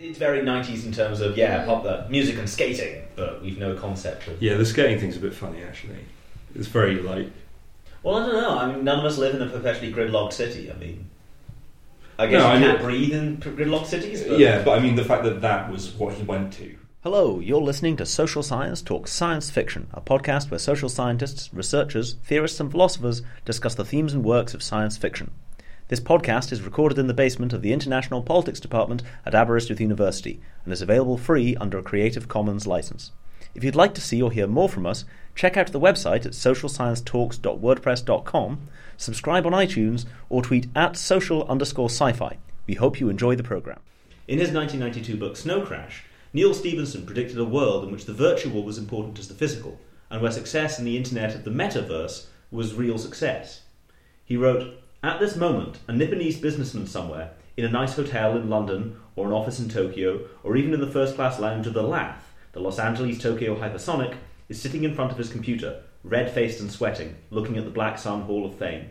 it's very 90s in terms of yeah, mm. pop the music and skating, but we've no concept of. Yeah, the skating thing's a bit funny actually. It's very like Well, I don't know. I mean, none of us live in a perpetually gridlocked city. I mean, I guess No, you I can't know- breathe in p- gridlocked cities. But yeah, but I mean the fact that that was what he went to. Hello, you're listening to Social Science Talks Science Fiction, a podcast where social scientists, researchers, theorists, and philosophers discuss the themes and works of science fiction. This podcast is recorded in the basement of the International Politics Department at Aberystwyth University and is available free under a Creative Commons license. If you'd like to see or hear more from us, check out the website at socialsciencetalks.wordpress.com, subscribe on iTunes, or tweet at social underscore sci-fi. We hope you enjoy the program. In his 1992 book Snow Crash, Neal Stephenson predicted a world in which the virtual was important as the physical, and where success in the internet of the metaverse was real success. He wrote, At this moment, a Nipponese businessman somewhere, in a nice hotel in London, or an office in Tokyo, or even in the first class lounge of the Lath, the Los Angeles Tokyo Hypersonic, is sitting in front of his computer, red faced and sweating, looking at the Black Sun Hall of Fame.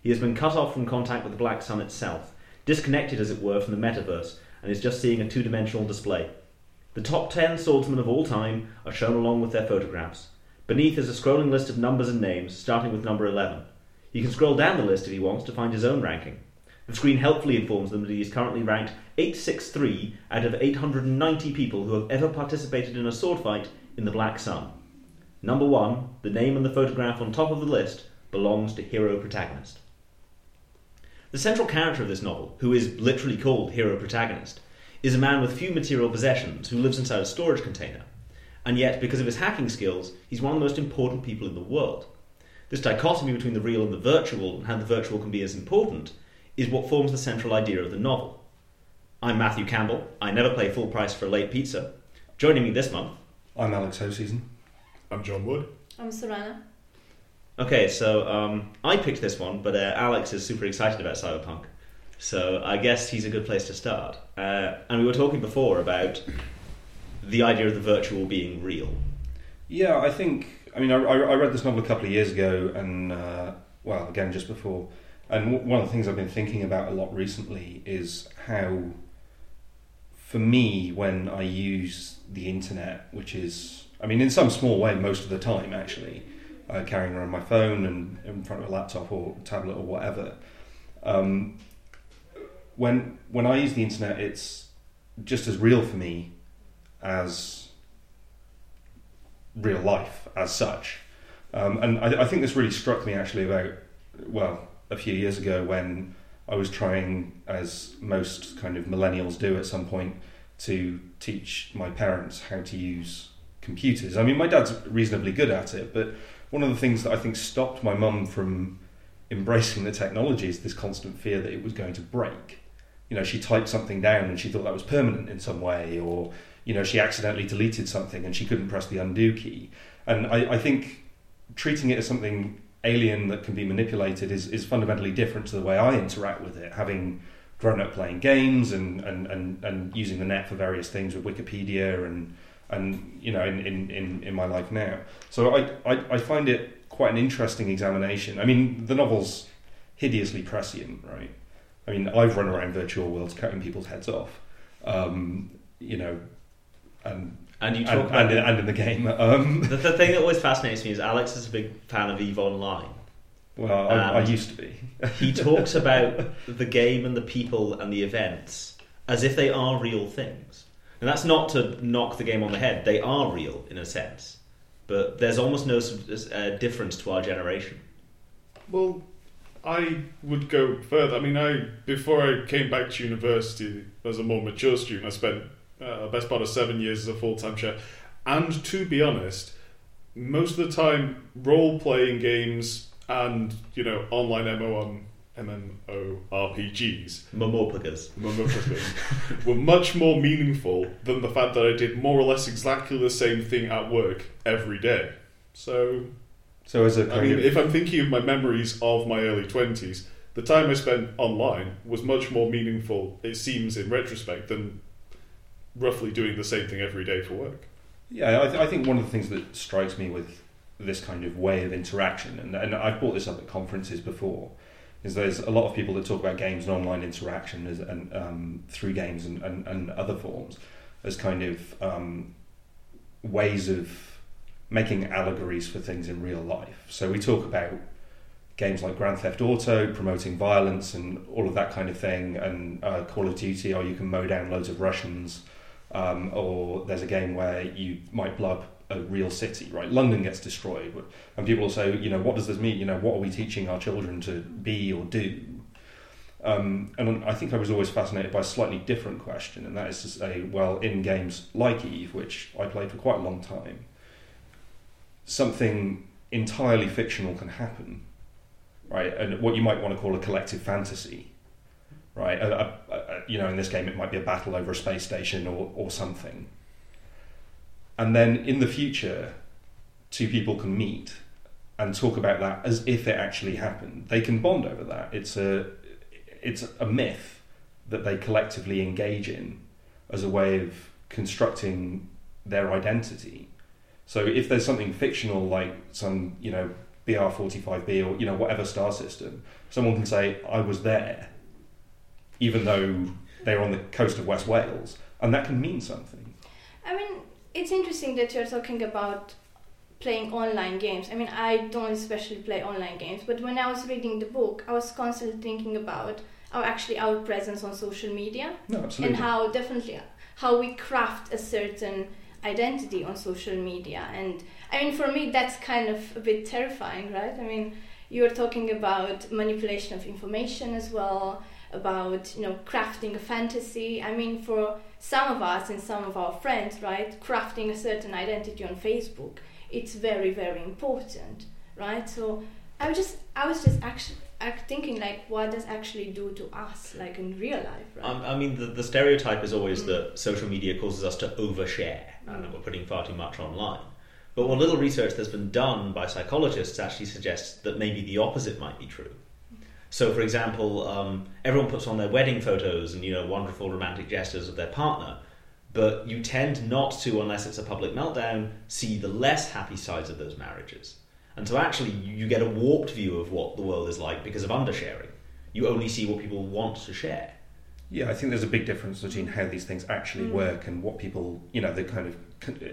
He has been cut off from contact with the Black Sun itself, disconnected as it were from the metaverse, and is just seeing a two dimensional display. The top 10 swordsmen of all time are shown along with their photographs. Beneath is a scrolling list of numbers and names, starting with number 11. He can scroll down the list if he wants to find his own ranking. The screen helpfully informs them that he is currently ranked 863 out of 890 people who have ever participated in a sword fight in the Black Sun. Number 1, the name and the photograph on top of the list, belongs to hero protagonist. The central character of this novel, who is literally called hero protagonist, is a man with few material possessions who lives inside a storage container. And yet, because of his hacking skills, he's one of the most important people in the world. This dichotomy between the real and the virtual, and how the virtual can be as important, is what forms the central idea of the novel. I'm Matthew Campbell. I never pay full price for a late pizza. Joining me this month. I'm Alex Hoseason. I'm John Wood. I'm Serena. Okay, so um, I picked this one, but uh, Alex is super excited about Cyberpunk. So I guess he's a good place to start. Uh, and we were talking before about the idea of the virtual being real. Yeah, I think. I mean, I, I read this novel a couple of years ago, and uh, well, again just before. And one of the things I've been thinking about a lot recently is how, for me, when I use the internet, which is, I mean, in some small way, most of the time, actually, uh, carrying around my phone and in front of a laptop or tablet or whatever. Um, when when I use the internet, it's just as real for me as real life as such. Um, and I, I think this really struck me actually about, well, a few years ago when I was trying, as most kind of millennials do at some point, to teach my parents how to use computers. I mean, my dad's reasonably good at it, but one of the things that I think stopped my mum from embracing the technology is this constant fear that it was going to break. You know, she typed something down and she thought that was permanent in some way, or you know, she accidentally deleted something and she couldn't press the undo key. And I, I think treating it as something alien that can be manipulated is, is fundamentally different to the way I interact with it, having grown up playing games and, and, and, and using the net for various things with Wikipedia and and you know in, in, in, in my life now. So I, I, I find it quite an interesting examination. I mean the novel's hideously prescient, right? I mean I've run around virtual worlds cutting people's heads off. Um, you know and And you and, talk about and, in- and in the game. Um, the, the thing that always fascinates me is Alex is a big fan of Eve Online. well, I, I used to be. He talks about the game and the people and the events as if they are real things. And that's not to knock the game on the head. They are real in a sense, but there's almost no uh, difference to our generation. Well, I would go further. I mean, I before I came back to university as a more mature student, I spent uh, best part of seven years as a full time chef, and to be honest, most of the time role playing games and you know online MMO MMORPGs Momopagas. motherfuckers, were much more meaningful than the fact that I did more or less exactly the same thing at work every day. So, So as a I kind mean, of if I'm thinking of my memories of my early 20s, the time I spent online was much more meaningful, it seems, in retrospect, than roughly doing the same thing every day for work. Yeah, I, th- I think one of the things that strikes me with this kind of way of interaction, and, and I've brought this up at conferences before, is there's a lot of people that talk about games and online interaction as, and um, through games and, and, and other forms as kind of um, ways of making allegories for things in real life. So we talk about games like Grand Theft Auto promoting violence and all of that kind of thing, and uh, Call of Duty, or you can mow down loads of Russians, um, or there's a game where you might blow up a real city, right? London gets destroyed, and people will say, you know, what does this mean? You know, what are we teaching our children to be or do? Um, and I think I was always fascinated by a slightly different question, and that is to say, well, in games like Eve, which I played for quite a long time, something entirely fictional can happen, right? And what you might want to call a collective fantasy, right? A, a, a, you know, in this game, it might be a battle over a space station or, or something. And then in the future, two people can meet and talk about that as if it actually happened. They can bond over that. It's a it's a myth that they collectively engage in as a way of constructing their identity. So if there's something fictional like some, you know, BR45B or you know whatever star system, someone can say I was there, even though they're on the coast of West Wales, and that can mean something. I mean, it's interesting that you're talking about playing online games. I mean, I don't especially play online games, but when I was reading the book, I was constantly thinking about our actually our presence on social media No, absolutely. and how definitely how we craft a certain identity on social media. And I mean, for me, that's kind of a bit terrifying, right? I mean, you are talking about manipulation of information as well, about you know crafting a fantasy. I mean, for some of us and some of our friends, right, crafting a certain identity on Facebook, it's very very important, right? So I was just I was just actually thinking like, what does actually do to us, like in real life, right? Um, I mean, the, the stereotype is always that social media causes us to overshare and that we're putting far too much online. But what little research that's been done by psychologists actually suggests that maybe the opposite might be true. So, for example, um, everyone puts on their wedding photos and you know wonderful romantic gestures of their partner, but you tend not to, unless it's a public meltdown, see the less happy sides of those marriages. And so, actually, you get a warped view of what the world is like because of undersharing. You only see what people want to share. Yeah, I think there's a big difference between how these things actually Mm. work and what people, you know, the kind of,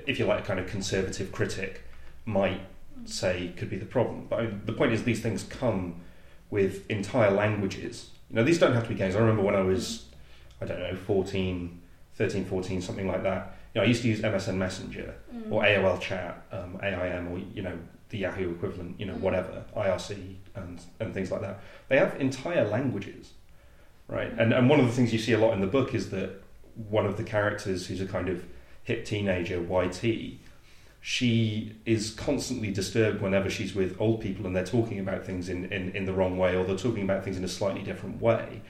if you like, a kind of conservative critic might say could be the problem. But I, the point is, these things come with entire languages. You know, these don't have to be games. I remember when I was, I don't know, 14, 13, 14, something like that. You know, I used to use MSN Messenger Mm. or AOL Chat, um, AIM, or you know, the Yahoo equivalent. You know, Mhm. whatever IRC and and things like that. They have entire languages right? And and one of the things you see a lot in the book is that one of the characters, who's a kind of hip teenager, YT, she is constantly disturbed whenever she's with old people and they're talking about things in, in, in the wrong way or they're talking about things in a slightly different way.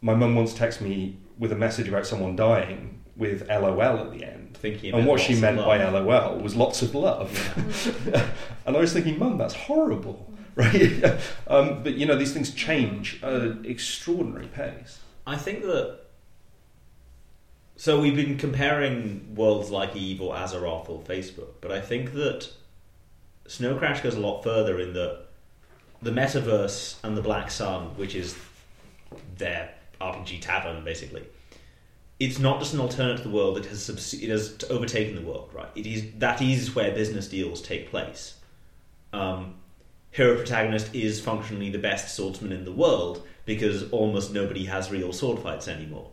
My mum once texted me with a message about someone dying with LOL at the end. Thinking And what she meant by. LOL was lots of love. Mm. and I was thinking, Mum, that's horrible, right? um, but you know, these things change at an extraordinary pace. I think that. So we've been comparing worlds like Eve or Azeroth or Facebook, but I think that Snow Crash goes a lot further in that the metaverse and the Black Sun, which is their RPG tavern, basically. It's not just an alternate to the world; it has subs- it has overtaken the world. Right? It is that is where business deals take place. Um, hero protagonist is functionally the best swordsman in the world because almost nobody has real sword fights anymore.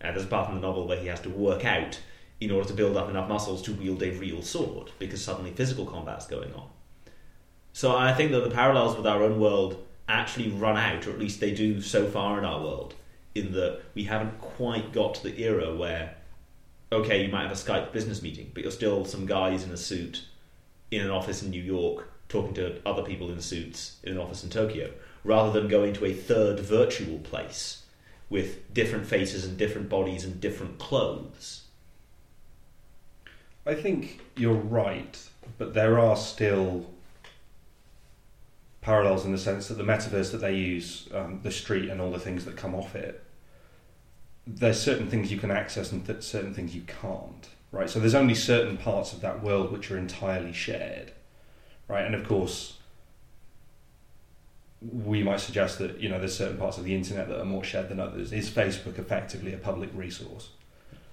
And there's a part in the novel where he has to work out in order to build up enough muscles to wield a real sword because suddenly physical combat's going on. So I think that the parallels with our own world actually run out, or at least they do so far in our world, in that we haven't quite got to the era where, okay, you might have a Skype business meeting, but you're still some guys in a suit in an office in New York talking to other people in suits in an office in Tokyo, rather than going to a third virtual place with different faces and different bodies and different clothes. I think you're right, but there are still parallels in the sense that the metaverse that they use, um, the street and all the things that come off it, there's certain things you can access and th- certain things you can't, right? So there's only certain parts of that world which are entirely shared, right? And of course, we might suggest that you know there's certain parts of the internet that are more shared than others. Is Facebook effectively a public resource?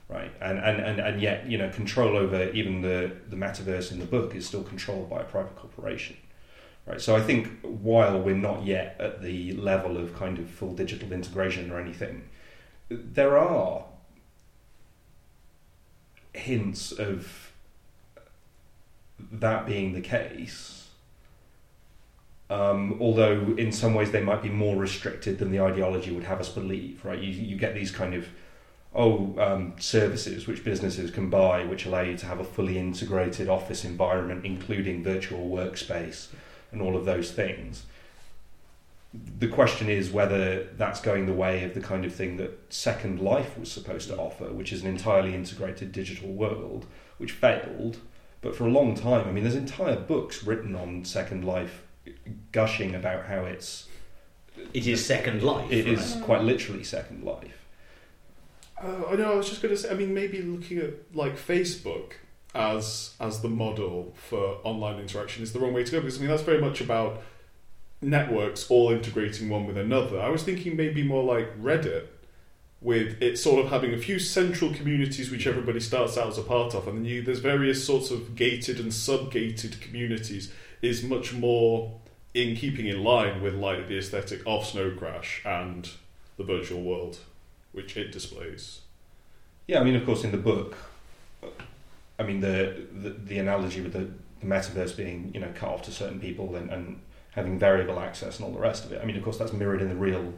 Right, and, and, and, and yet you know control over even the, the metaverse in the book is still controlled by a private corporation. Right, so I think while we're not yet at the level of kind of full digital integration or anything, there are hints of that being the case. Um, although in some ways they might be more restricted than the ideology would have us believe, right? You, you get these kind of oh um, services which businesses can buy, which allow you to have a fully integrated office environment, including virtual workspace and all of those things. The question is whether that's going the way of the kind of thing that Second Life was supposed to offer, which is an entirely integrated digital world, which failed. But for a long time, I mean, there's entire books written on Second Life gushing about how it's It is Second Life. it right? is quite literally Second Life. Uh, I know. I was just going to say. I mean, maybe looking at like Facebook as as the model for online interaction is the wrong way to go because I mean that's very much about networks all integrating one with another. I was thinking maybe more like Reddit, with it sort of having a few central communities which everybody starts out as a part of, and then you there's various sorts of gated and sub-gated communities. Is much more in keeping in line with like the aesthetic of Snow Crash and the virtual world which it displays. Yeah, I mean, of course, in the book, I mean, the the, the analogy with the, the metaverse being, you know, cut off to certain people and, and having variable access and all the rest of it. I mean, of course, that's mirrored in the real,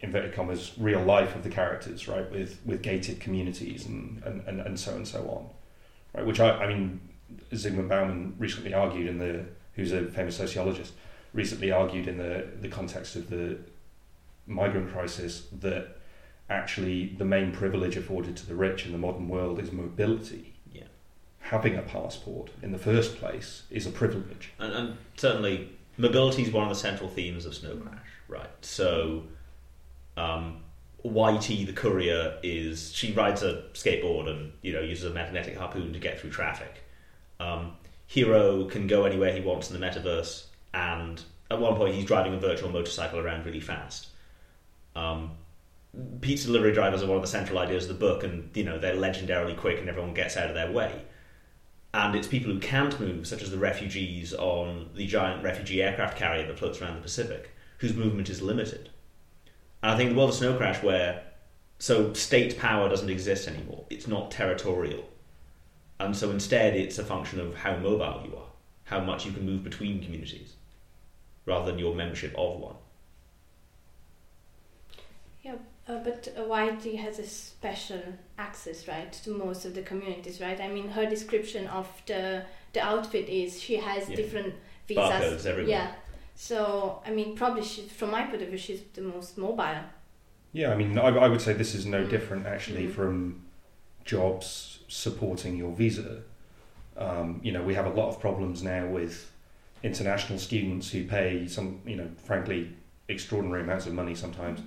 inverted commas, real life of the characters, right? With with gated communities and and, and, and so and so on, right? Which I, I mean, Zygmunt Bauman recently argued in the, who's a famous sociologist, recently argued in the the context of the migrant crisis that actually the main privilege afforded to the rich in the modern world is mobility. Yeah. Having a passport in the first place is a privilege. And, and certainly, mobility is one of the central themes of Snow Crash, right? So, um, YT, the courier, is she rides a skateboard and you know uses a magnetic harpoon to get through traffic. Um, Hero can go anywhere he wants in the metaverse, and at one point he's driving a virtual motorcycle around really fast. Um, pizza delivery drivers are one of the central ideas of the book, and you know they're legendarily quick, and everyone gets out of their way and it's people who can't move, such as the refugees on the giant refugee aircraft carrier that floats around the Pacific, whose movement is limited. And I think the world of Snow Crash, where so state power doesn't exist anymore, it's not territorial, and so instead it's a function of how mobile you are, how much you can move between communities, rather than your membership of one. Yeah, uh, but uh, YT has a special access, right, to most of the communities, right? I mean, her description of the the outfit is she has Yeah. different visas. Barcodes everywhere. Yeah. So, I mean, probably she, from my point of view, she's the most mobile. Yeah, I mean, I, I would say this is no different actually Mhm. from jobs supporting your visa. Um, you know, we have a lot of problems now with international students who pay some, you know, frankly, extraordinary amounts of money sometimes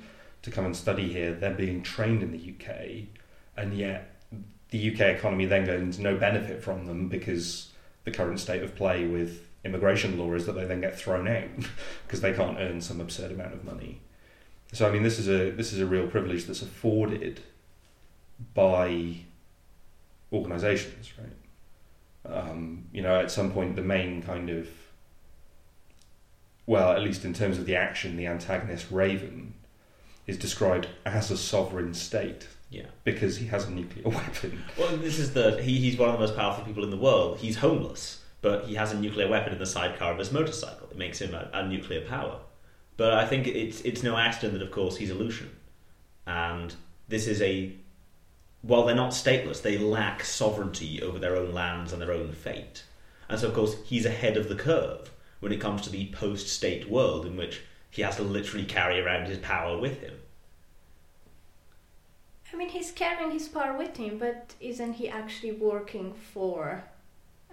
to come and study here. They're being trained in the UK, and yet the UK economy then gains no benefit from them because the current state of play with immigration law is that they then get thrown out because they can't earn some absurd amount of money. So I mean, this is a this is a real privilege that's afforded by organisations, right? Um, you know, at some point, the main kind of well, at least in terms of the action, the antagonist Raven is described as a sovereign state Yeah. because he has a nuclear weapon. Well, this is the he, he's one of the most powerful people in the world. He's homeless, but he has a nuclear weapon in the sidecar of his motorcycle. It makes him a, a nuclear power. But I think it's it's no accident that, of course, he's a Aleutian, and this is a while they're not stateless, they lack sovereignty over their own lands and their own fate. And so, of course, he's ahead of the curve when it comes to the post-state world in which he has to literally carry around his power with him. I mean, he's carrying his power with him, but isn't he actually working for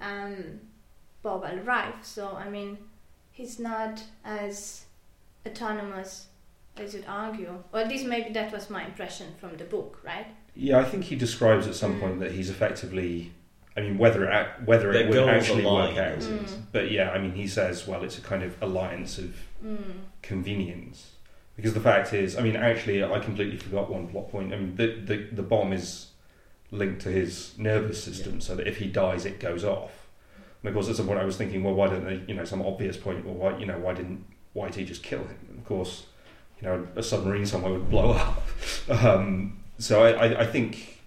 um, Bob Al Rife? So, I mean, he's not as autonomous as you'd argue. Or at least maybe that was my impression from the book, right? Yeah, I think he describes at some Mm. point that he's effectively I mean, whether it ac- whether Their it would goals actually work out. Mm. But yeah, I mean, he says, well, it's a kind of alliance of Mm. convenience. Because the fact is, I mean, actually, I completely forgot one plot point. I mean, the the, the bomb is linked to his nervous system, so that if he dies, it goes off. And of course, at some point, I was thinking, well, why don't they, you know, some obvious point, well, why, you know, why didn't YT just kill him? And of course, you know, a submarine somewhere would blow up. Um, so I, I, I think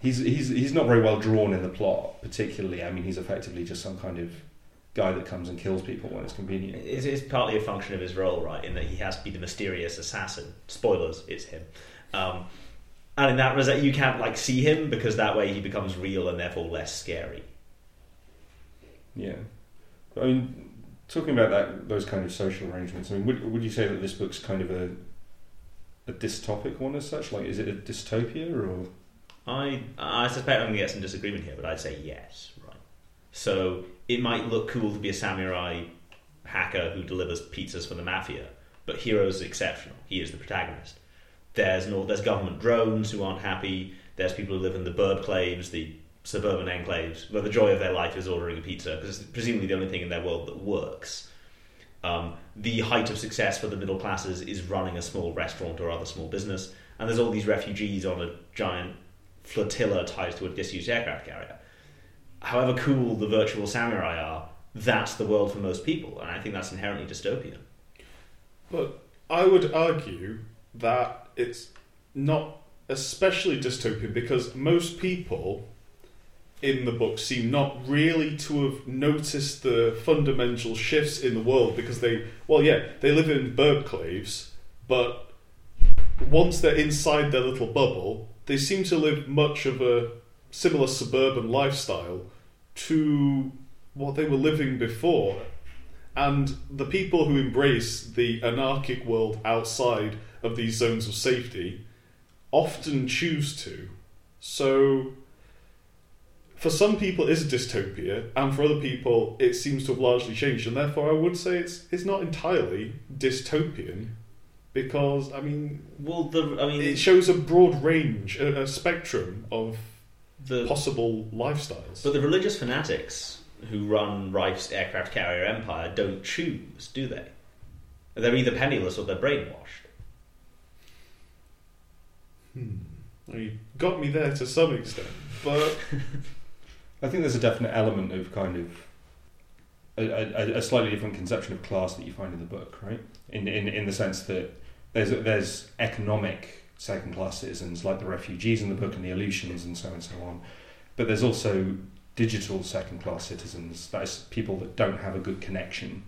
he's he's he's not very well drawn in the plot, particularly. I mean, he's effectively just some kind of guy that comes and kills people when it's convenient. It is partly a function of his role, right? In that he has to be the mysterious assassin. Spoilers, it's him. Um, and in that respect, you can't like see him because that way he becomes real and therefore less scary. Yeah, I mean, talking about that, those kind of social arrangements. I mean, would would you say that this book's kind of a a dystopic one as such? Like, is it a dystopia or? I I suspect I'm going to get some disagreement here, but I'd say yes, right? So it might look cool to be a samurai hacker who delivers pizzas for the mafia, but Hero's exceptional. He is the protagonist. There's no, there's government drones who aren't happy. There's people who live in the burbclaves, the suburban enclaves, where the joy of their life is ordering a pizza because it's presumably the only thing in their world that works. Um, the height of success for the middle classes is running a small restaurant or other small business, and there's all these refugees on a giant flotilla tied to a disused aircraft carrier. However cool the virtual samurai are, that's the world for most people, and I think that's inherently dystopian. But I would argue that it's not especially dystopian because most people in the book seem not really to have noticed the fundamental shifts in the world because they, well, yeah, they live in bird but once they're inside their little bubble, they seem to live much of a similar suburban lifestyle to what they were living before. And the people who embrace the anarchic world outside of these zones of safety often choose to. So, for some people, it's a dystopia, and for other people, it seems to have largely changed. And therefore, I would say it's it's not entirely dystopian, because I mean, Well, the I mean, it shows a broad range, a, a spectrum of the possible lifestyles. but the religious fanatics who run Rife's aircraft carrier empire don't choose, do they? They're either penniless or they're brainwashed. Hmm. Well, You got me there to some extent, but I think there's a definite element of kind of a, a, a slightly different conception of class that you find in the book, right? In in, in the sense that there's there's economic second class citizens like the refugees in the book and the Aleutians and so and so on, but there's also digital second class citizens. That is people that don't have a good connection,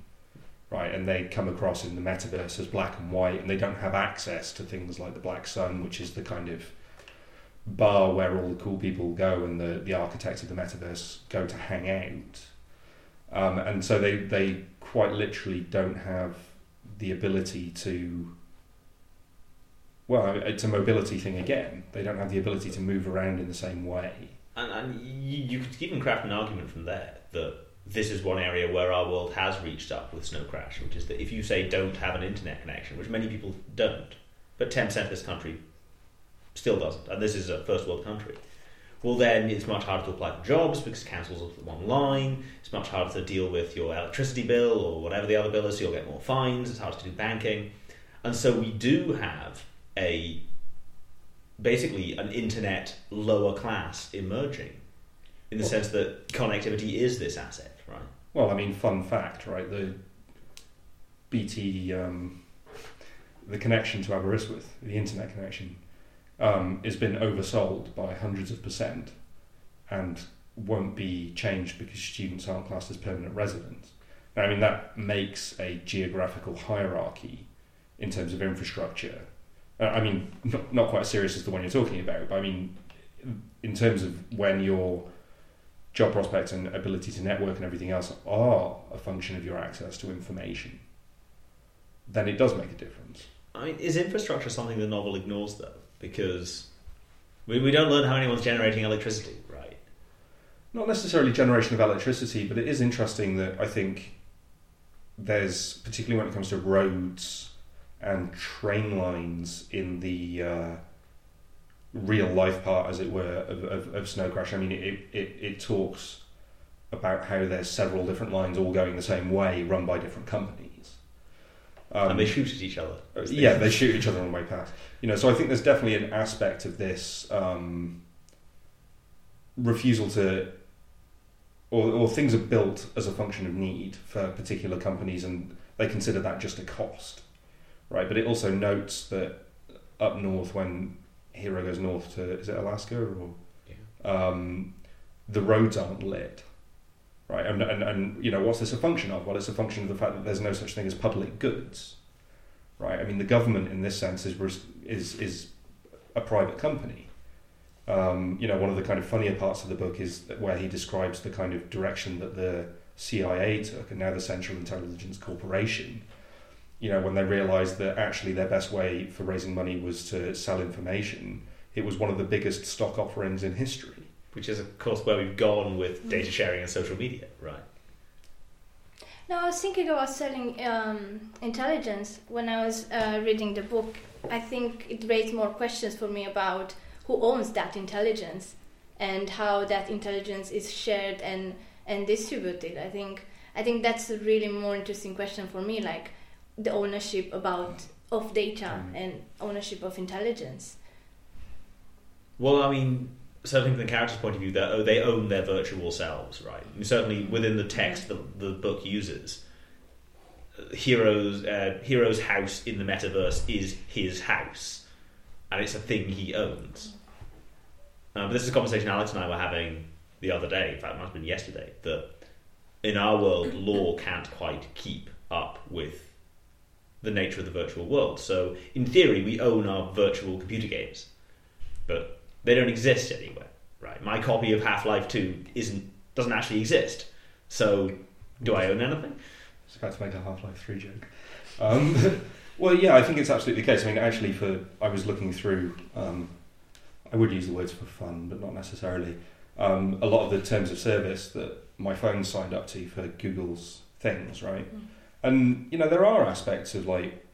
right? And they come across in the metaverse as black and white, and they don't have access to things like the Black Sun, which is the kind of bar where all the cool people go and the, the architects of the metaverse go to hang out. Um, and so they, they quite literally don't have the ability to, well, it's a mobility thing again. They don't have the ability to move around in the same way. And, and you, you could even craft an argument from there that this is one area where our world has reached up with Snow Crash, which is that if you say don't have an internet connection, which many people don't, but 10% of this country still doesn't, and this is a first world country, well, then it's much harder to apply for jobs because councils are online. It's much harder to deal with your electricity bill or whatever the other bill is, so you'll get more fines. It's harder to do banking. And so we do have a basically an internet lower class emerging in the Well- sense that connectivity is this asset, right? Well, I mean, fun fact, right? The BT, um, the connection to Aberystwyth, the internet connection, um, has been oversold by hundreds of percent and won't be changed because students aren't classed as permanent residents. Now, I mean, that makes a geographical hierarchy in terms of infrastructure. Uh, I mean, not, not quite as serious as the one you're talking about, but I mean, in terms of when your job prospects and ability to network and everything else are a function of your access to information, then it does make a difference. I mean, is infrastructure something the novel ignores though? Because we, we don't learn how anyone's generating electricity, right? Not necessarily generation of electricity, but it is interesting that I think there's, particularly when it comes to roads and train lines in the uh, real life part, as it were, of, of, of Snow Crash. I mean, it, it, it talks about how there's several different lines all going the same way, run by different companies. Um, and they shoot at each other. yeah, they shoot each other on the way past. You know, so I think there's definitely an aspect of this um, refusal to, or, or things are built as a function of need for particular companies, and they consider that just a cost, right? But it also notes that up north, when Hero goes north to is it Alaska or um, the roads aren't lit, right? And, and and you know what's this a function of? Well, it's a function of the fact that there's no such thing as public goods, right? I mean, the government in this sense is is is a private company. Um, you know, one of the kind of funnier parts of the book is where he describes the kind of direction that the CIA took, and now the Central Intelligence Corporation. You know, when they realised that actually their best way for raising money was to sell information, it was one of the biggest stock offerings in history. Which is, of course, where we've gone with data sharing and social media, right? No, I was thinking about selling um, intelligence when I was uh, reading the book. I think it raised more questions for me about who owns that intelligence and how that intelligence is shared and, and distributed. I think I think that's a really more interesting question for me, like the ownership about of data and ownership of intelligence. Well, I mean, certainly from the character's point of view, that oh, they own their virtual selves, right? Mean, certainly within the text that the book uses, uh, heroes uh, hero's house in the metaverse is his house, and it's a thing he owns. Um, but this is a conversation Alex and I were having the other day. In fact, it must have been yesterday. That in our world, law can't quite keep up with the nature of the virtual world. So, in theory, we own our virtual computer games, but they don't exist anywhere, right? My copy of Half Life Two isn't doesn't actually exist. So, do I own anything? I was about to make a Half Life Three joke. Um, well, yeah, I think it's absolutely the case. I mean, actually, for I was looking through. Um, I would use the words for fun, but not necessarily. Um, a lot of the terms of service that my phone signed up to for Google's things, right? Mm. And you know, there are aspects of like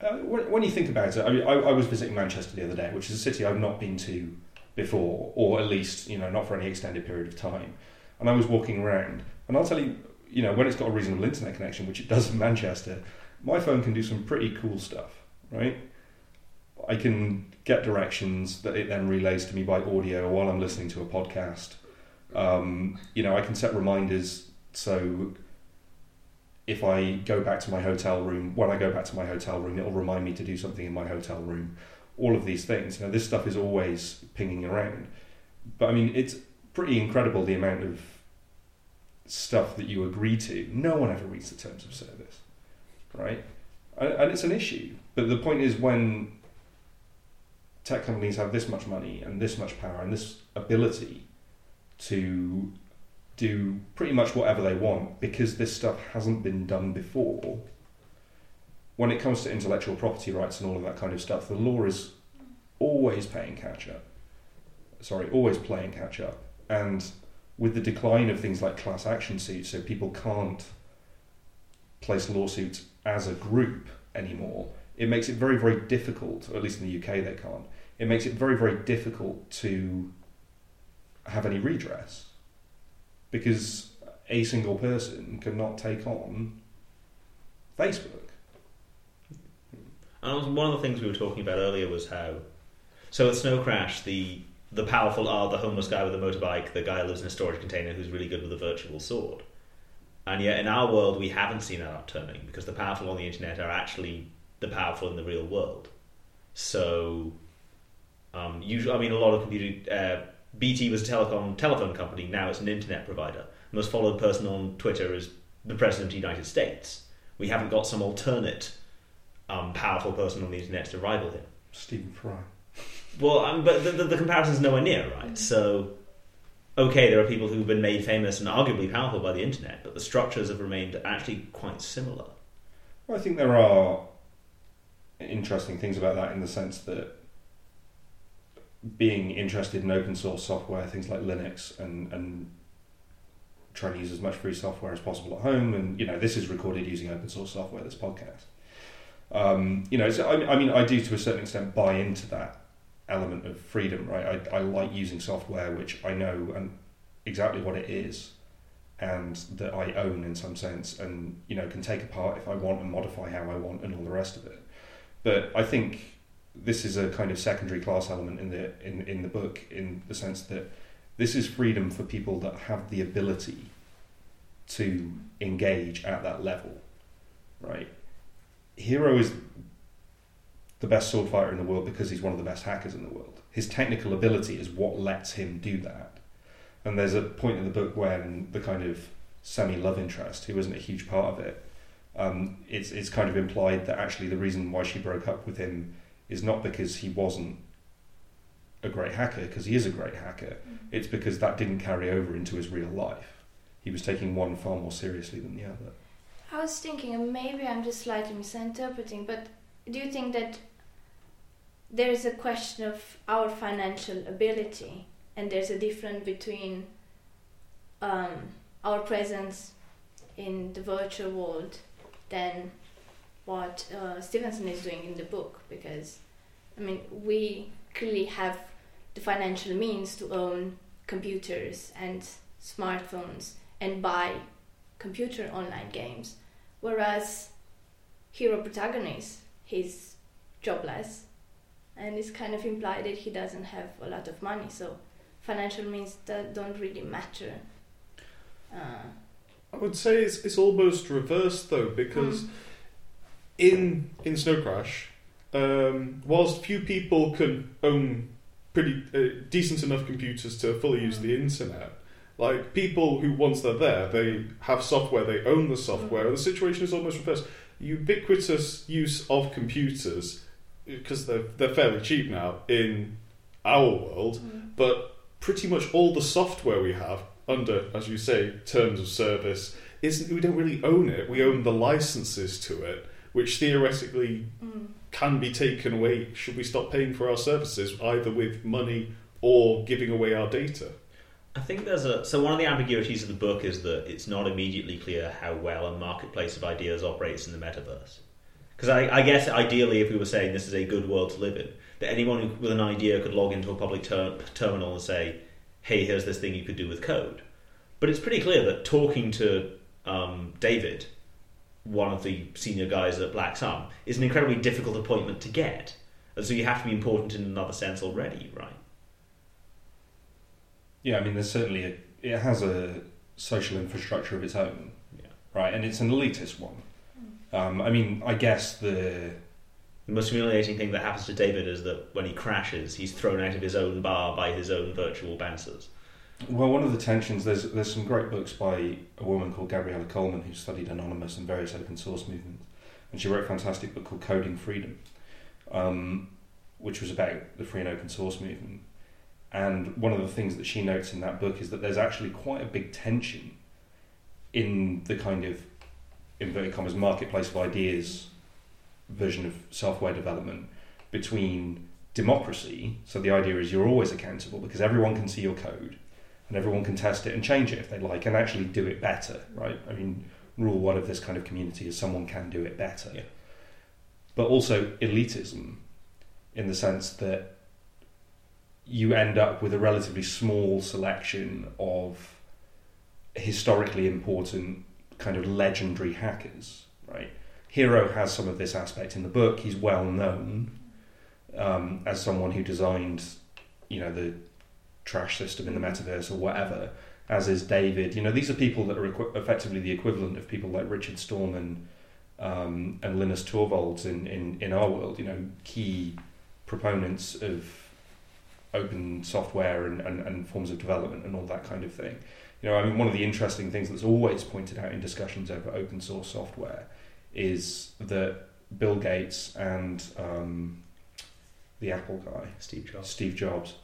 uh, when, when you think about it. I mean, I, I was visiting Manchester the other day, which is a city I've not been to before, or at least you know not for any extended period of time. And I was walking around, and I'll tell you, you know, when it's got a reasonable internet connection, which it does in Manchester, my phone can do some pretty cool stuff, right? I can get directions that it then relays to me by audio while I'm listening to a podcast. Um, you know, I can set reminders so if I go back to my hotel room, when I go back to my hotel room, it'll remind me to do something in my hotel room. All of these things. Know, this stuff is always pinging around. But I mean, it's pretty incredible the amount of stuff that you agree to. No one ever reads the terms of service, right? And it's an issue. But the point is, when tech companies have this much money and this much power and this ability to do pretty much whatever they want because this stuff hasn't been done before. When it comes to intellectual property rights and all of that kind of stuff, the law is always paying catch up. Sorry, always playing catch up. And with the decline of things like class action suits, so people can't place lawsuits as a group anymore, it makes it very, very difficult, or at least in the UK they can't, it makes it very, very difficult to have any redress because a single person cannot take on Facebook. And one of the things we were talking about earlier was how, so at Snow Crash, the the powerful are the homeless guy with a motorbike, the guy who lives in a storage container who's really good with a virtual sword. And yet, in our world, we haven't seen that upturning because the powerful on the internet are actually the powerful in the real world. So, um, usually, I mean, a lot of computer. Uh, BT was a telecom telephone company. Now it's an internet provider. The most followed person on Twitter is the president of the United States. We haven't got some alternate um, powerful person on the internet to rival him. Stephen Fry. Well, um, but the, the, the comparison is nowhere near right. So, okay, there are people who've been made famous and arguably powerful by the internet, but the structures have remained actually quite similar. Well, I think there are interesting things about that in the sense that being interested in open source software, things like Linux, and, and trying to use as much free software as possible at home, and you know this is recorded using open source software. This podcast, um, you know, so I, I mean, I do to a certain extent buy into that element of freedom, right? I, I like using software which I know and exactly what it is and that I own in some sense and you know can take apart if I want and modify how I want and all the rest of it. But I think this is a kind of secondary class element in the in, in the book in the sense that this is freedom for people that have the ability to engage at that level. Right? Hero is the best sword fighter in the world because he's one of the best hackers in the world. His technical ability is what lets him do that. And there's a point in the book when the kind of semi love interest, who isn't a huge part of it, um, it's it's kind of implied that actually the reason why she broke up with him is not because he wasn't a great hacker, because he is a great hacker. It's because that didn't carry over into his real life. He was taking one far more seriously than the other. I was thinking, and maybe I'm just slightly misinterpreting, but do you think that there is a question of our financial ability, and there's a difference between um, our presence in the virtual world than what uh, Stephenson is doing in the book? Because, I mean, we clearly have the financial means to own computers and smartphones and buy computer online games, whereas hero protagonist he's jobless and it's kind of implied that he doesn't have a lot of money so financial means that don't really matter uh, I would say it's, it's almost reversed though, because in in Snow Crash, um, whilst few people can own pretty uh, decent enough computers to fully use the internet, like people who once they're there, they have software, they own the software. The situation is almost reversed. Ubiquitous use of computers because they're they're fairly cheap now in our world, but pretty much all the software we have under, as you say, terms of service isn't. We don't really own it. We own the licenses to it, which theoretically mm. can be taken away. Should we stop paying for our services, either with money or giving away our data? I think there's a so one of the ambiguities of the book is that it's not immediately clear how well a marketplace of ideas operates in the metaverse. Because I, I guess ideally, if we were saying this is a good world to live in, that anyone with an idea could log into a public ter- terminal and say, "Hey, here's this thing you could do with code." But it's pretty clear that talking to um, David, one of the senior guys at Black Sun, is an incredibly difficult appointment to get, and so you have to be important in another sense already, right? Yeah, I mean, there's certainly a, it has a social infrastructure of its own, Yeah. right? And it's an elitist one. Um, I mean, I guess the The most humiliating thing that happens to David is that when he crashes, he's thrown out of his own bar by his own virtual bouncers. Well, one of the tensions. There's there's some great books by a woman called Gabriella Coleman who studied Anonymous and various open source movements, and she wrote a fantastic book called Coding Freedom, um, which was about the free and open source movement. And one of the things that she notes in that book is that there's actually quite a big tension in the kind of inverted commas marketplace of ideas version of software development between democracy. So the idea is you're always accountable because everyone can see your code and everyone can test it and change it if they like and actually do it better, right? I mean, rule one of this kind of community is someone can do it better. Yeah. But also elitism in the sense that you end up with a relatively small selection of historically important kind of legendary hackers, right? Hero has some of this aspect in the book. He's well known um, as someone who designed, you know, the trash system in the metaverse or whatever. As is David. You know, these are people that are equi- effectively the equivalent of people like Richard Stallman um, and Linus Torvalds in, in, in our world. You know, key proponents of open software and, and, and forms of development and all that kind of thing. You know, I mean, one of the interesting things that's always pointed out in discussions over open source software is that Bill Gates and um, the Apple guy, Steve Jobs. Steve Jobs,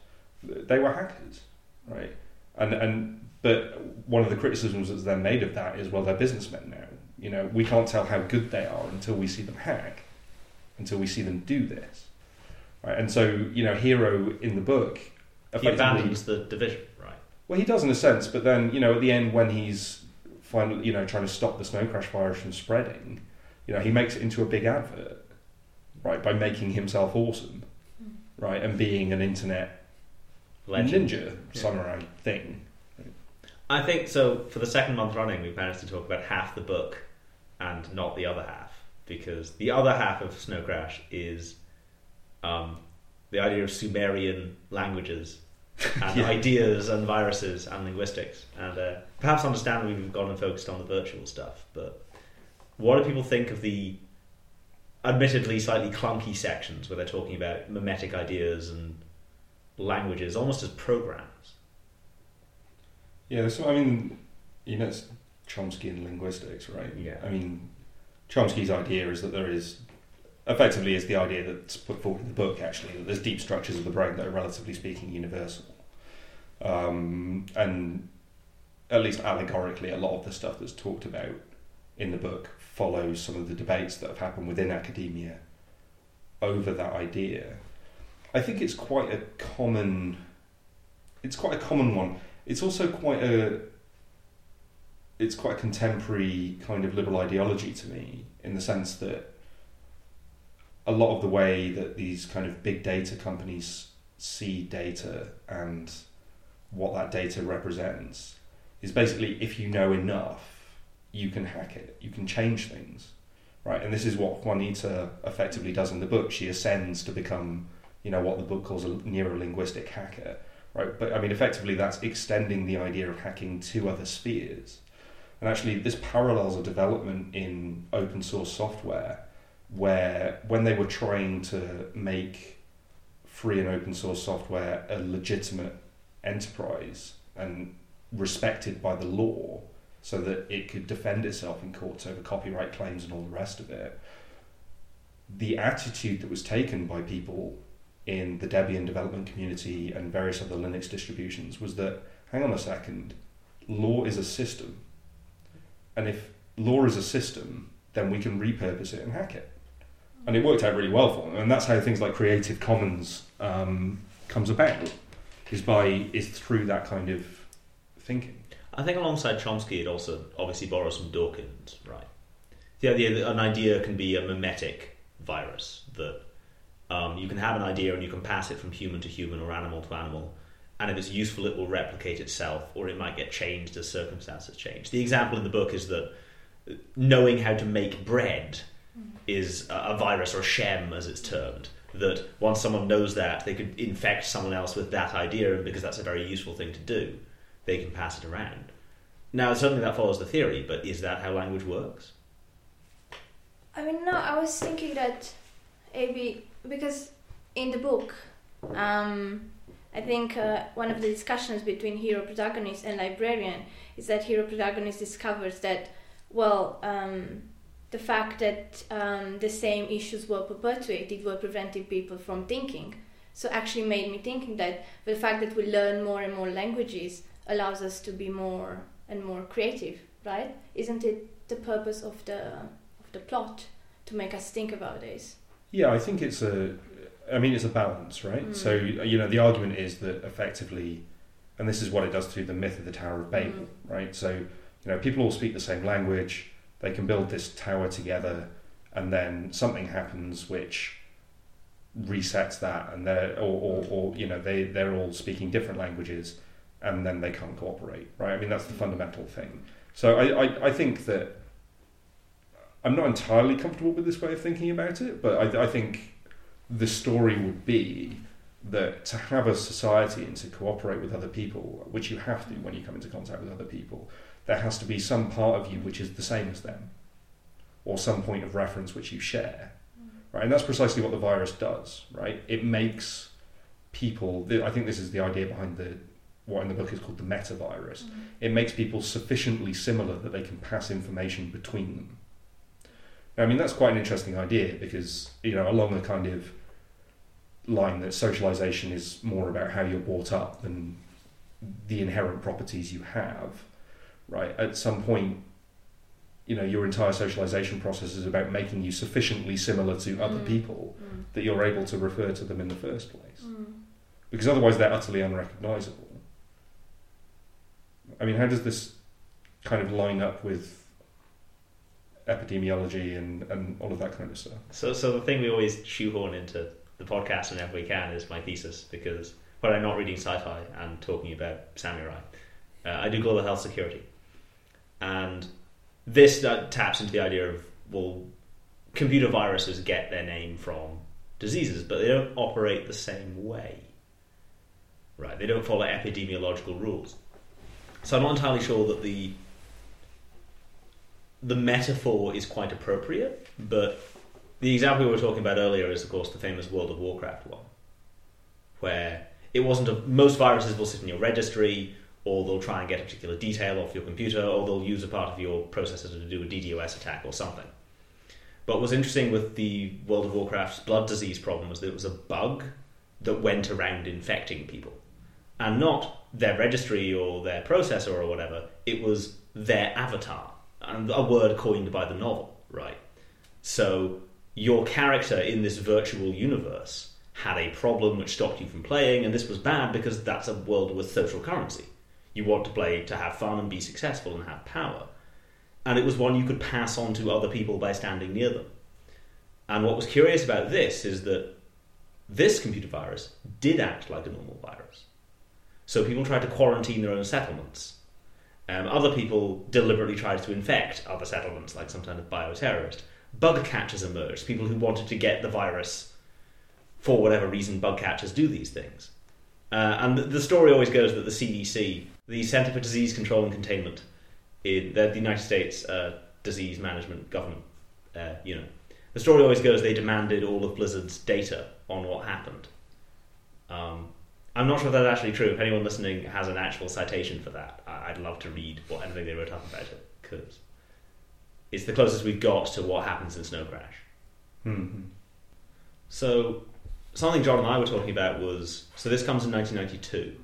they were hackers, right? And and but one of the criticisms that's then made of that is, well, they're businessmen now. You know, we can't tell how good they are until we see them hack, until we see them do this, right? And so, you know, Hero in the book He effectively abandons the division, right? well, he does in a sense, but then you know at the end when he's finally you know trying to stop the snow crash virus from spreading, you know he makes it into a big advert, right? By making himself awesome, hmm. right, and being an internet Legend. ninja samurai thing. I think so. For the second month running, we've managed to talk about half the book and not the other half because the other half of Snow Crash is um, the idea of Sumerian languages and Yeah. ideas and viruses and linguistics. And uh, perhaps understandably, we've gone and focused on the virtual stuff. But what do people think of the admittedly slightly clunky sections where they're talking about mimetic ideas and languages almost as programs? Yeah, so I mean, you know, it's Chomsky and linguistics, right? Yeah. I mean, Chomsky's idea is that there is, effectively, is the idea that's put forward in the book, actually, that there's deep structures of the brain that are relatively speaking universal. Um, and at least allegorically, a lot of the stuff that's talked about in the book follows some of the debates that have happened within academia over that idea. I think it's quite a common. It's quite a common one. It's also quite a. It's quite a contemporary kind of liberal ideology to me, in the sense that a lot of the way that these kind of big data companies see data and what that data represents is basically if you know enough, you can hack it, you can change things, right? And this is what Juanita effectively does in the book. She ascends to become, you know, what the book calls a neurolinguistic hacker, right? But I mean, effectively, that's extending the idea of hacking to other spheres. And actually, this parallels a development in open source software where, when they were trying to make free and open source software a legitimate enterprise and respected by the law so that it could defend itself in courts over copyright claims and all the rest of it, the attitude that was taken by people in the Debian development community and various other Linux distributions was that, hang on a second, law is a system. And if law is a system, then we can repurpose it and hack it. And it worked out really well for them. And that's how things like Creative Commons um, comes about, is by is through that kind of thinking. I think alongside Chomsky, it also obviously borrows from Dawkins, right? The idea that an idea can be a mimetic virus, that um, you can have an idea and you can pass it from human to human or animal to animal, and if it's useful, it will replicate itself, or it might get changed as circumstances change. The example in the book is that knowing how to make bread is a a virus or a shem, as it's termed. That once someone knows that, they could infect someone else with that idea, and because that's a very useful thing to do, they can pass it around. Now, certainly that follows the theory, but is that how language works? I mean, no, I was thinking that maybe because in the book, um, I think uh, one of the discussions between hero protagonist and librarian is that hero protagonist discovers that, well, um, the fact that um, the same issues were perpetuated were preventing people from thinking. So actually made me thinking that the fact that we learn more and more languages allows us to be more and more creative, right? Isn't it the purpose of the of the plot to make us think about this? Yeah, I think it's a. I mean, it's a balance, right? Mm. So you know, the argument is that effectively, and this is what it does to the myth of the Tower of Babel, right? So you know, people all speak the same language. They can build this tower together, and then something happens which resets that, and they're or, or, or you know they they're all speaking different languages, and then they can't cooperate, right? I mean, that's the fundamental thing. So I, I, I think that I'm not entirely comfortable with this way of thinking about it, but I, I think the story would be that to have a society and to cooperate with other people, which you have to when you come into contact with other people, there has to be some part of you which is the same as them, or some point of reference which you share, mm. right? And that's precisely what the virus does, right? It makes people. I think this is the idea behind the what in the book is called the metavirus. Mm-hmm. It makes people sufficiently similar that they can pass information between them. I mean, that's quite an interesting idea because, you know, along the kind of line that socialization is more about how you're brought up than the inherent properties you have, right? At some point, you know, your entire socialization process is about making you sufficiently similar to other Mm. people Mm. that you're able to refer to them in the first place. Mm. Because otherwise they're utterly unrecognizable. I mean, how does this kind of line up with epidemiology and, and all of that kind of stuff? So, so the thing we always shoehorn into the podcast whenever we can is my thesis because when I'm not reading sci-fi and talking about samurai, uh, I do global health security, and this uh, taps into the idea of well, computer viruses get their name from diseases, but they don't operate the same way. Right? They don't follow epidemiological rules. So I'm not entirely sure that the the metaphor is quite appropriate, but the example we were talking about earlier is, of course, the famous World of Warcraft one, where it wasn't a, most viruses will sit in your registry, or they'll try and get a particular detail off your computer, or they'll use a part of your processor to do a DDoS attack or something. But what's interesting with the World of Warcraft's blood disease problem was that it was a bug that went around infecting people, and not their registry or their processor or whatever. It was their avatar, and a word coined by the novel, right? So your character in this virtual universe had a problem which stopped you from playing, and this was bad because that's a world with social currency. You want to play to have fun and be successful and have power. And it was one you could pass on to other people by standing near them. And what was curious about this is that this computer virus did act like a normal virus. So people tried to quarantine their own settlements. Um, other people deliberately tried to infect other settlements, like some kind of bioterrorist bug catchers emerged, people who wanted to get the virus for whatever reason. Bug catchers do these things. Uh, and the, story always goes that the CDC, the Center for Disease Control and Containment, in the, the United States uh, Disease Management Government, uh, you know, the story always goes they demanded all of Blizzard's data on what happened. Um, I'm not sure if that's actually true. If anyone listening has an actual citation for that, I'd love to read what anything they wrote up about it because it's the closest we've got to what happens in Snow Crash. Mm-hmm. So something John and I were talking about was so this comes in 1992,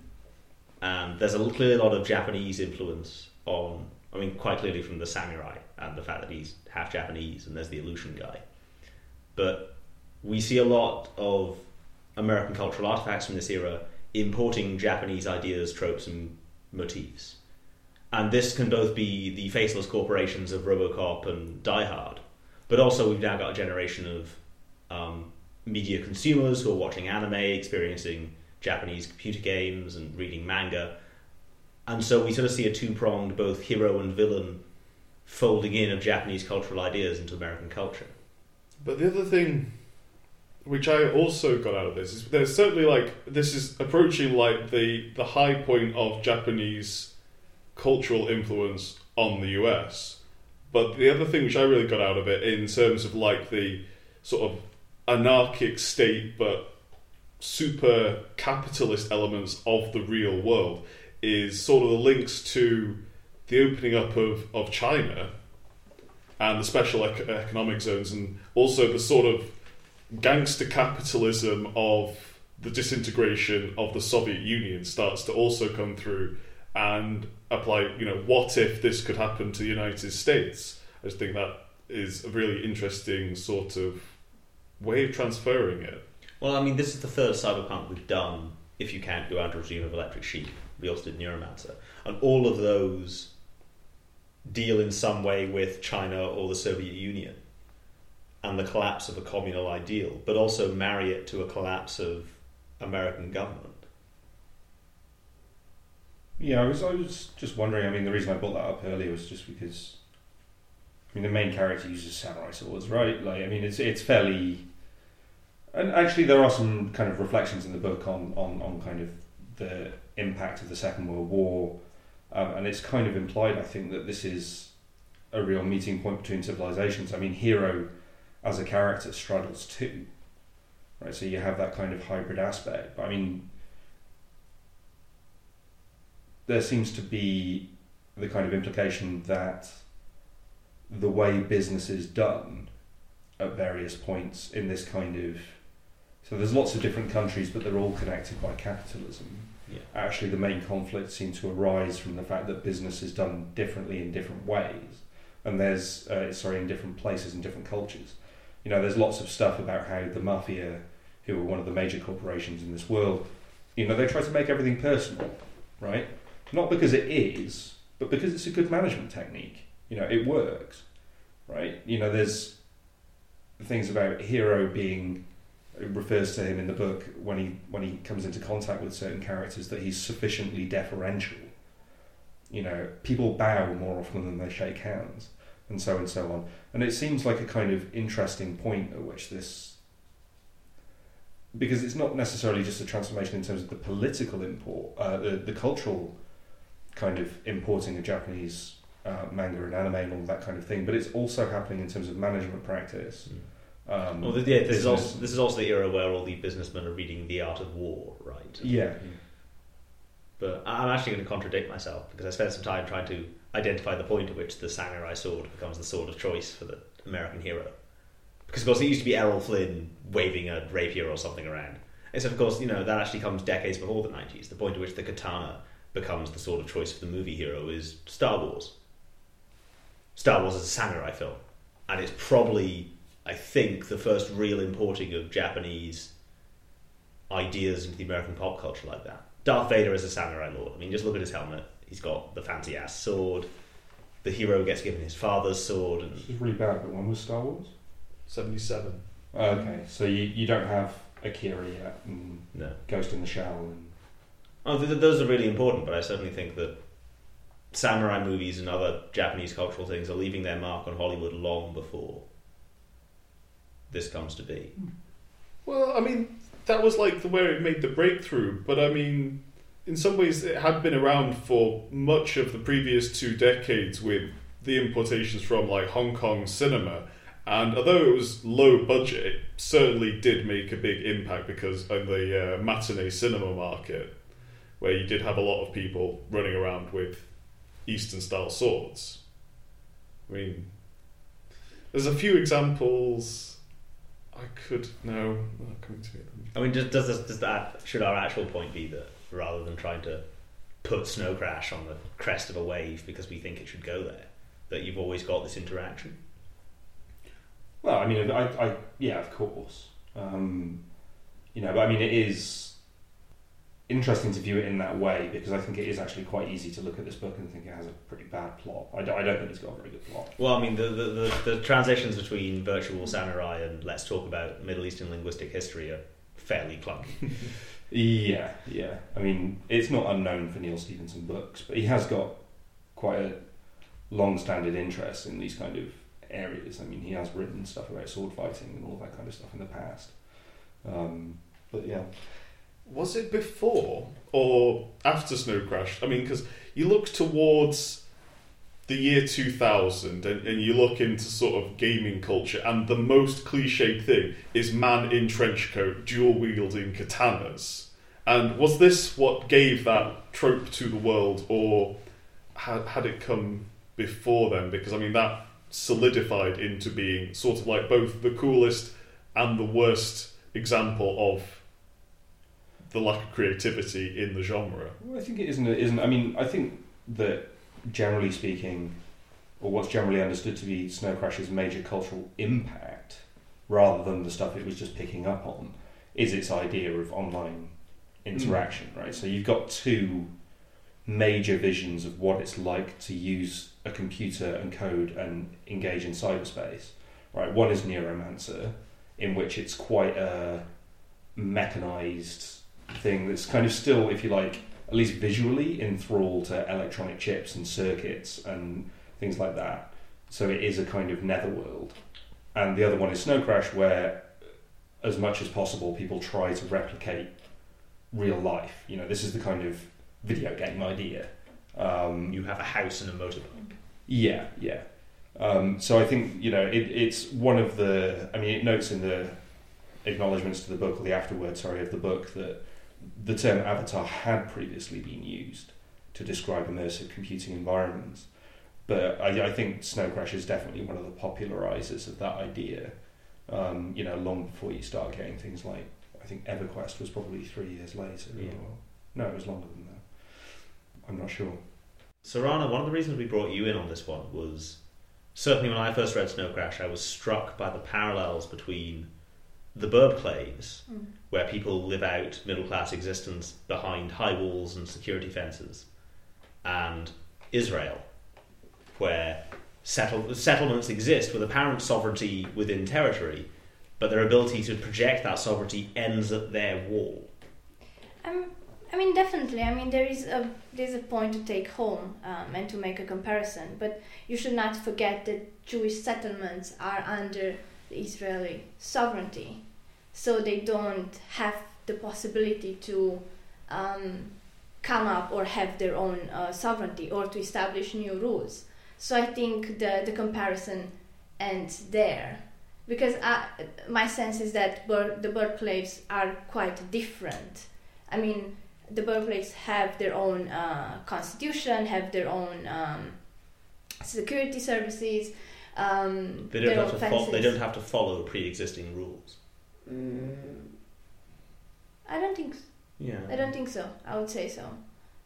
and there's a clearly a lot of Japanese influence on. I mean, quite clearly from the samurai and the fact that he's half Japanese, and there's the illusion guy. But we see a lot of American cultural artifacts from this era importing Japanese ideas, tropes, and motifs. And this can both be the faceless corporations of Robocop and Die Hard, but also we've now got a generation of um, media consumers who are watching anime, experiencing Japanese computer games, and reading manga. And so we sort of see a two pronged, both hero and villain, folding in of Japanese cultural ideas into American culture. But the other thing which I also got out of this is there's certainly like this is approaching like the the high point of Japanese cultural influence on the US. But the other thing which I really got out of it in terms of like the sort of anarchic state but super capitalist elements of the real world is sort of the links to the opening up of, of China and the special ec- economic zones and also the sort of gangster capitalism of the disintegration of the Soviet Union starts to also come through and apply, you know, what if this could happen to the United States? I just think that is a really interesting sort of way of transferring it. Well, I mean, this is the third cyberpunk we've done, if you count Go Under of Electric Sheep. We also did Neuromancer. And all of those deal in some way with China or the Soviet Union and the collapse of a communal ideal, but also marry it to a collapse of American government. Yeah, I was I was just wondering. I mean, the reason I brought that up earlier was just because. I mean, the main character uses samurai swords, right? Like, I mean, it's it's fairly. And actually, there are some kind of reflections in the book on on, on kind of the impact of the Second World War, um, and it's kind of implied, I think, that this is a real meeting point between civilizations. I mean, Hero as a character struggles too, right? So you have that kind of hybrid aspect. But I mean, there seems to be the kind of implication that the way business is done at various points in this kind of so there's lots of different countries but they're all connected by capitalism yeah. actually the main conflict seems to arise from the fact that business is done differently in different ways and there's uh, sorry in different places and different cultures you know there's lots of stuff about how the mafia who are one of the major corporations in this world you know they try to make everything personal right not because it is, but because it's a good management technique. You know, it works, right? You know, there's things about Hero being it refers to him in the book when he when he comes into contact with certain characters that he's sufficiently deferential. You know, people bow more often than they shake hands, and so and so on. And it seems like a kind of interesting point at which this because it's not necessarily just a transformation in terms of the political import, uh, the the cultural kind of importing of Japanese uh, manga and anime and all that kind of thing, but it's also happening in terms of management practice. Um, Well, th- yeah, this is, also, this is also the era where all the businessmen are reading The Art of War, right? yeah, But I'm actually going to contradict myself because I spent some time trying to identify the point at which the samurai sword becomes the sword of choice for the American hero. Because, of course, it used to be Errol Flynn waving a rapier or something around. And so, of course, you know, that actually comes decades before the 90s. The point at which the katana becomes the sword of choice for the movie hero is Star Wars. Star Wars is a samurai film. And it's probably, I think, the first real importing of Japanese ideas into the American pop culture like that. Darth Vader is a samurai lord. I mean, just look at his helmet. He's got the fancy ass sword. The hero gets given his father's sword, and this is really bad. But when was Star Wars? 77. Okay, so you, you don't have Akira yet, and no. Ghost in the Shell, and Oh, th- th- those are really important, but I certainly think that samurai movies and other Japanese cultural things are leaving their mark on Hollywood long before this comes to be. Well, I mean, that was like the where it made the breakthrough, but I mean, in some ways, it had been around for much of the previous two decades with the importations from like Hong Kong cinema. And although it was low budget, it certainly did make a big impact because in the uh, matinee cinema market, where you did have a lot of people running around with Eastern style swords. I mean, there's a few examples. I could no, I'm not coming to. I mean, does, does that should our actual point be that rather than trying to put Snow Crash on the crest of a wave because we think it should go there, that you've always got this interaction? well, I mean, I, I yeah, of course, um, you know, but I mean, it is interesting to view it in that way because I think it is actually quite easy to look at this book and think it has a pretty bad plot. I don't, I don't think it's got a very good plot. Well, I mean, the, the, the, the transitions between virtual samurai and let's talk about Middle Eastern linguistic history are fairly clunky. Yeah, yeah. I mean, it's not unknown for Neal Stephenson books, but he has got quite a long-standing interest in these kind of areas. I mean, he has written stuff about sword fighting and all that kind of stuff in the past. Um, but yeah, Was it before or after Snow Crash? I mean, because you look towards the year 2000 and, and you look into sort of gaming culture, and the most cliched thing is man in trench coat, dual wielding katanas. And was this what gave that trope to the world, or had, had it come before then? Because, I mean, that solidified into being sort of like both the coolest and the worst example of the lack of creativity in the genre. Well, I think it isn't. It isn't. I mean, I think that generally speaking, or what's generally understood to be Snow Crash's major cultural impact, rather than the stuff it was just picking up on, is its idea of online interaction. Right. So you've got two major visions of what it's like to use a computer and code and engage in cyberspace. Right. One is Neuromancer, in which it's quite a mechanized thing that's kind of still, if you like, at least visually enthralled to electronic chips and circuits and things like that. So it is a kind of netherworld. And the other one is Snow Crash, where as much as possible people try to replicate real life. You know, this is the kind of video game idea. Um, You have a house and a motorbike. yeah, yeah. Um, so I think you know it, it's one of the. I mean, it notes in the acknowledgements to the book or the afterword, sorry, of the book that the term avatar had previously been used to describe immersive computing environments. But I, I think Snow Crash is definitely one of the popularizers of that idea. Um, you know, long before you start getting things like I think EverQuest was probably three years later. Yeah. Or, no, it was longer than that. I'm not sure. Sarana, one of the reasons we brought you in on this one was certainly when I first read Snow Crash, I was struck by the parallels between the Burbclaves, Mm. where people live out middle class existence behind high walls and security fences, and Israel, where settle- settlements exist with apparent sovereignty within territory, but their ability to project that sovereignty ends at their wall. Um, I mean, definitely. I mean, there is a there's a point to take home um, and to make a comparison, but you should not forget that Jewish settlements are under the Israeli sovereignty, so they don't have the possibility to um, come up or have their own uh, sovereignty or to establish new rules. So I think the the comparison ends there because I, my sense is that the burbclaves are quite different. I mean, the burbclaves have their own uh, constitution, have their own um, security services. Um, They don't have to. Fo- they don't have to follow pre-existing rules. Mm, I don't think. Yeah. I don't think so. I would say so.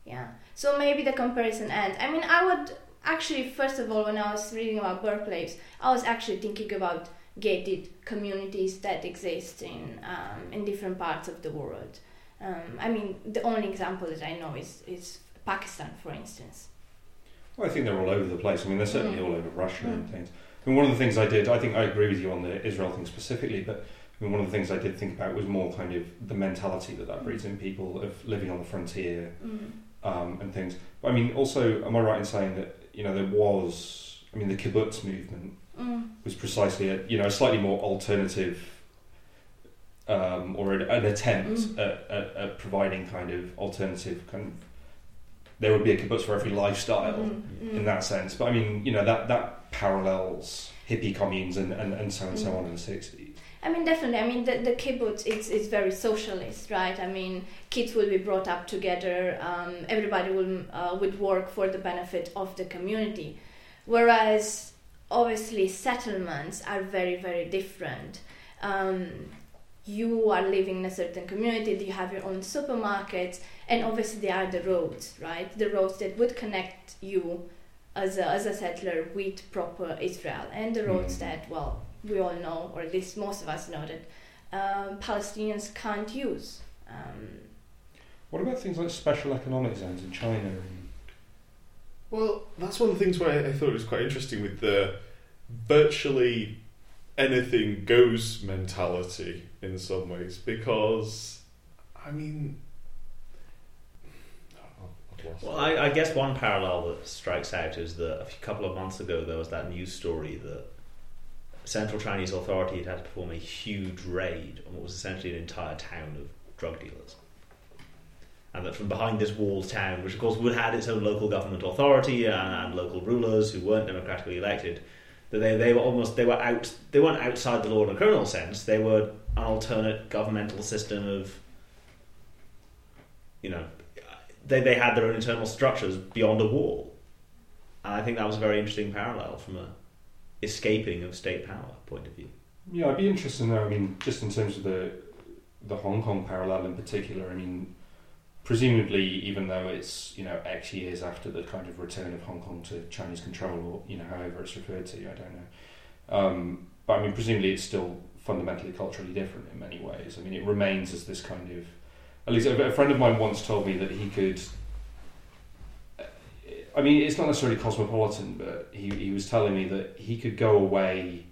Yeah. So maybe the comparison ends. I mean, I would actually, first of all, when I was reading about burbclave, I was actually thinking about gated communities that exist in um, in different parts of the world. Um, I mean, the only example that I know is is Pakistan, for instance. Well, I think they're all over the place. I mean, they're certainly Mm. all over Russia and Mm. things. I mean, one of the things I did, I think I agree with you on the Israel thing specifically, but I mean, one of the things I did think about was more kind of the mentality that that breeds in people of living on the frontier Mm. um, and things. But I mean, also, am I right in saying that you know there was, I mean, the kibbutz movement Mm. was precisely a you know a slightly more alternative um, or an, an attempt Mm. at, at, at providing kind of alternative kind of. There would be a kibbutz for every lifestyle Mm. Mm. in that sense, but I mean, you know that that parallels hippie communes and, and, and so and so Mm. on in the sixties. I mean, definitely. I mean, the, the kibbutz is, it's very socialist, right? I mean, kids will be brought up together. Um, everybody will uh, would work for the benefit of the community, whereas obviously settlements are very very different. Um, you are living in a certain community. You have your own supermarkets, and obviously there are the roads, right? The roads that would connect you as a, as a settler with proper Israel, and the roads Mhm. that well we all know, or at least most of us know that um, Palestinians can't use. Um, What about things like special economic zones in China? Well, that's one of the things where I, I thought was quite interesting with the virtually anything goes mentality in some ways because, I mean, I've Well. I, I guess one parallel that strikes out is that a couple of months ago there was that news story that Central Chinese Authority had had to perform a huge raid on what was essentially an entire town of drug dealers. And that from behind this walled town, which of course would had its own local government authority and, and local rulers who weren't democratically elected, that they, they were almost they were out they weren't outside the law in a criminal sense. They were an alternate governmental system of you know they, they had their own internal structures beyond a wall. And I think that was a very interesting parallel from a escaping of state power point of view. yeah, I'd be interested to know. I mean, just in terms of the the Hong Kong parallel in particular. I mean, presumably, even though it's you know X years after the kind of return of Hong Kong to Chinese control, or you know however it's referred to, I don't know. Um, but I mean, presumably, it's still fundamentally culturally different in many ways. I mean, it remains as this kind of. At least a friend of mine once told me that he could. I mean, it's not necessarily cosmopolitan, but he, he was telling me that he could go away.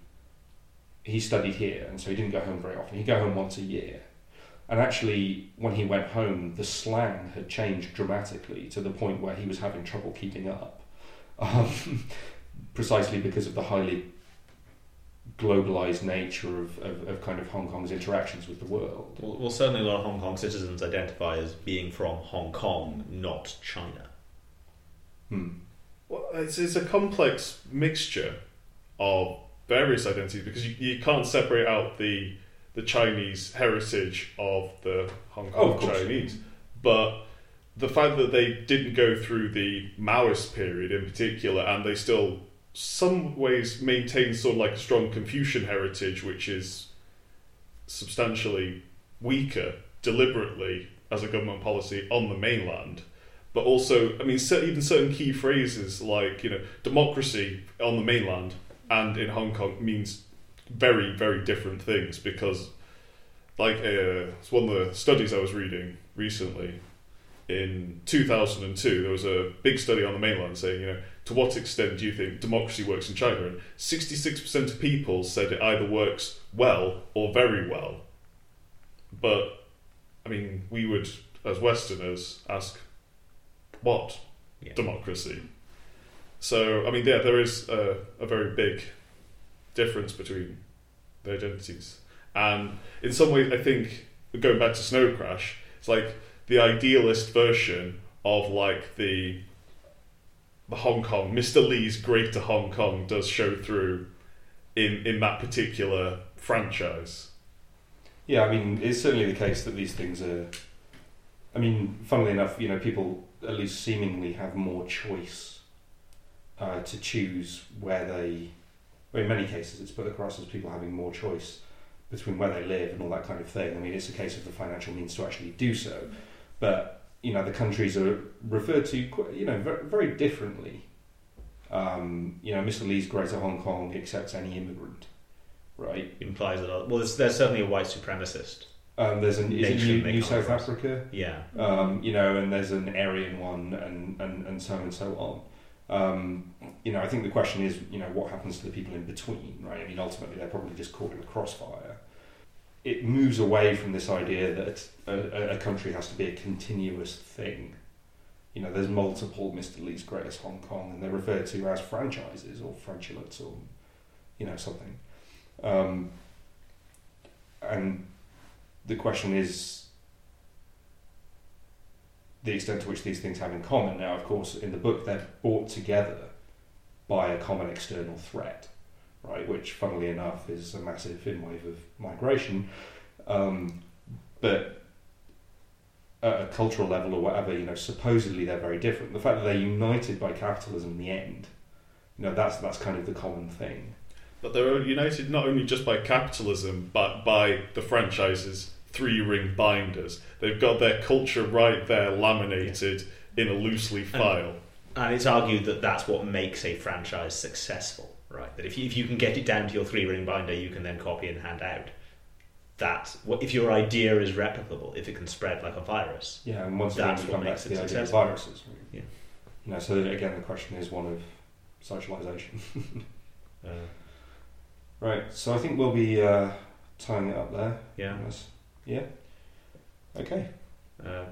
He studied here, and so he didn't go home very often. He'd go home once a year. And actually, when he went home, the slang had changed dramatically to the point where he was having trouble keeping up. Um, precisely because of the highly globalized nature of, of, of kind of Hong Kong's interactions with the world. Well, well, certainly a lot of Hong Kong citizens identify as being from Hong Kong, not China. Hmm. Well, it's, it's a complex mixture of various identities because you, you can't separate out the the Chinese heritage of the Hong Oh, Kong course. Chinese, but the fact that they didn't go through the Maoist period in particular, and they still some ways maintain sort of like a strong Confucian heritage, which is substantially weaker deliberately as a government policy on the mainland but also I mean even certain key phrases like you know democracy on the mainland and in Hong Kong means very very different things because like uh, it's one of the studies I was reading recently in 2002, there was a big study on the mainland saying, you know, to what extent do you think democracy works in China? And 66% of people said it either works well or very well. But, I mean, we would, as Westerners, ask, what Yeah. democracy? So, I mean, yeah, there is a, a very big difference between the identities. And in some ways, I think, going back to Snow Crash, it's like the idealist version of like the the Hong Kong, Mr. Lee's Greater Hong Kong does show through in in that particular franchise. Yeah, I mean, it's certainly the case that these things are. I mean, funnily enough, you know, people at least seemingly have more choice uh, to choose where they. Well, in many cases, it's put across as people having more choice between where they live and all that kind of thing. I mean, it's a case of the financial means to actually do so, but you know, the countries are referred to, qu- you know, very, very differently. Um, you know, Mr. Lee's Greater Hong Kong accepts any immigrant, right? Implies that. Well, there's, there's certainly a white supremacist. Um, there's an is it New, New South across. Africa, Yeah. um, you know, and there's an Aryan one, and, and, and so on and so on. Um, you know, I think the question is, you know, what happens to the people in between, right? I mean, ultimately, they're probably just caught in a crossfire. It moves away from this idea that a, a country has to be a continuous thing. You know, there's multiple Mr. Lee's Greatest Hong Kong, and they're referred to as franchises or franchulates or, you know, something. Um, and the question is the extent to which these things have in common. Now, of course, in the book, they're brought together by a common external threat, right? Which, funnily enough, is a massive in wave of migration. Um, but at a cultural level or whatever, you know, supposedly they're very different. The fact that they're united by capitalism in the end, you know, that's that's kind of the common thing. But they're united not only just by capitalism, but by the franchise's three ring binders. They've got their culture right there laminated in a loosely file. And it's argued that that's what makes a franchise successful, right? That if you, if you can get it down to your three ring binder, you can then copy and hand out. That's what if your idea is replicable, if it can spread like a virus. Yeah, and once That's again, we what makes it the idea of successful. viruses. Yeah. You know, so again, the question is one of socialization. Uh, Right. So I think we'll be uh, tying it up there. yeah. Yes. Yeah. Okay. Uh,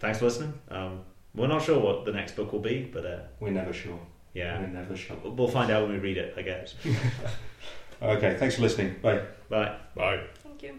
thanks for listening. Um, we're not sure what the next book will be, but uh, We're never sure. yeah, We're never sure. we'll find out when we read it, I guess. Okay. Thanks for listening. Bye. Bye. Bye. Thank you.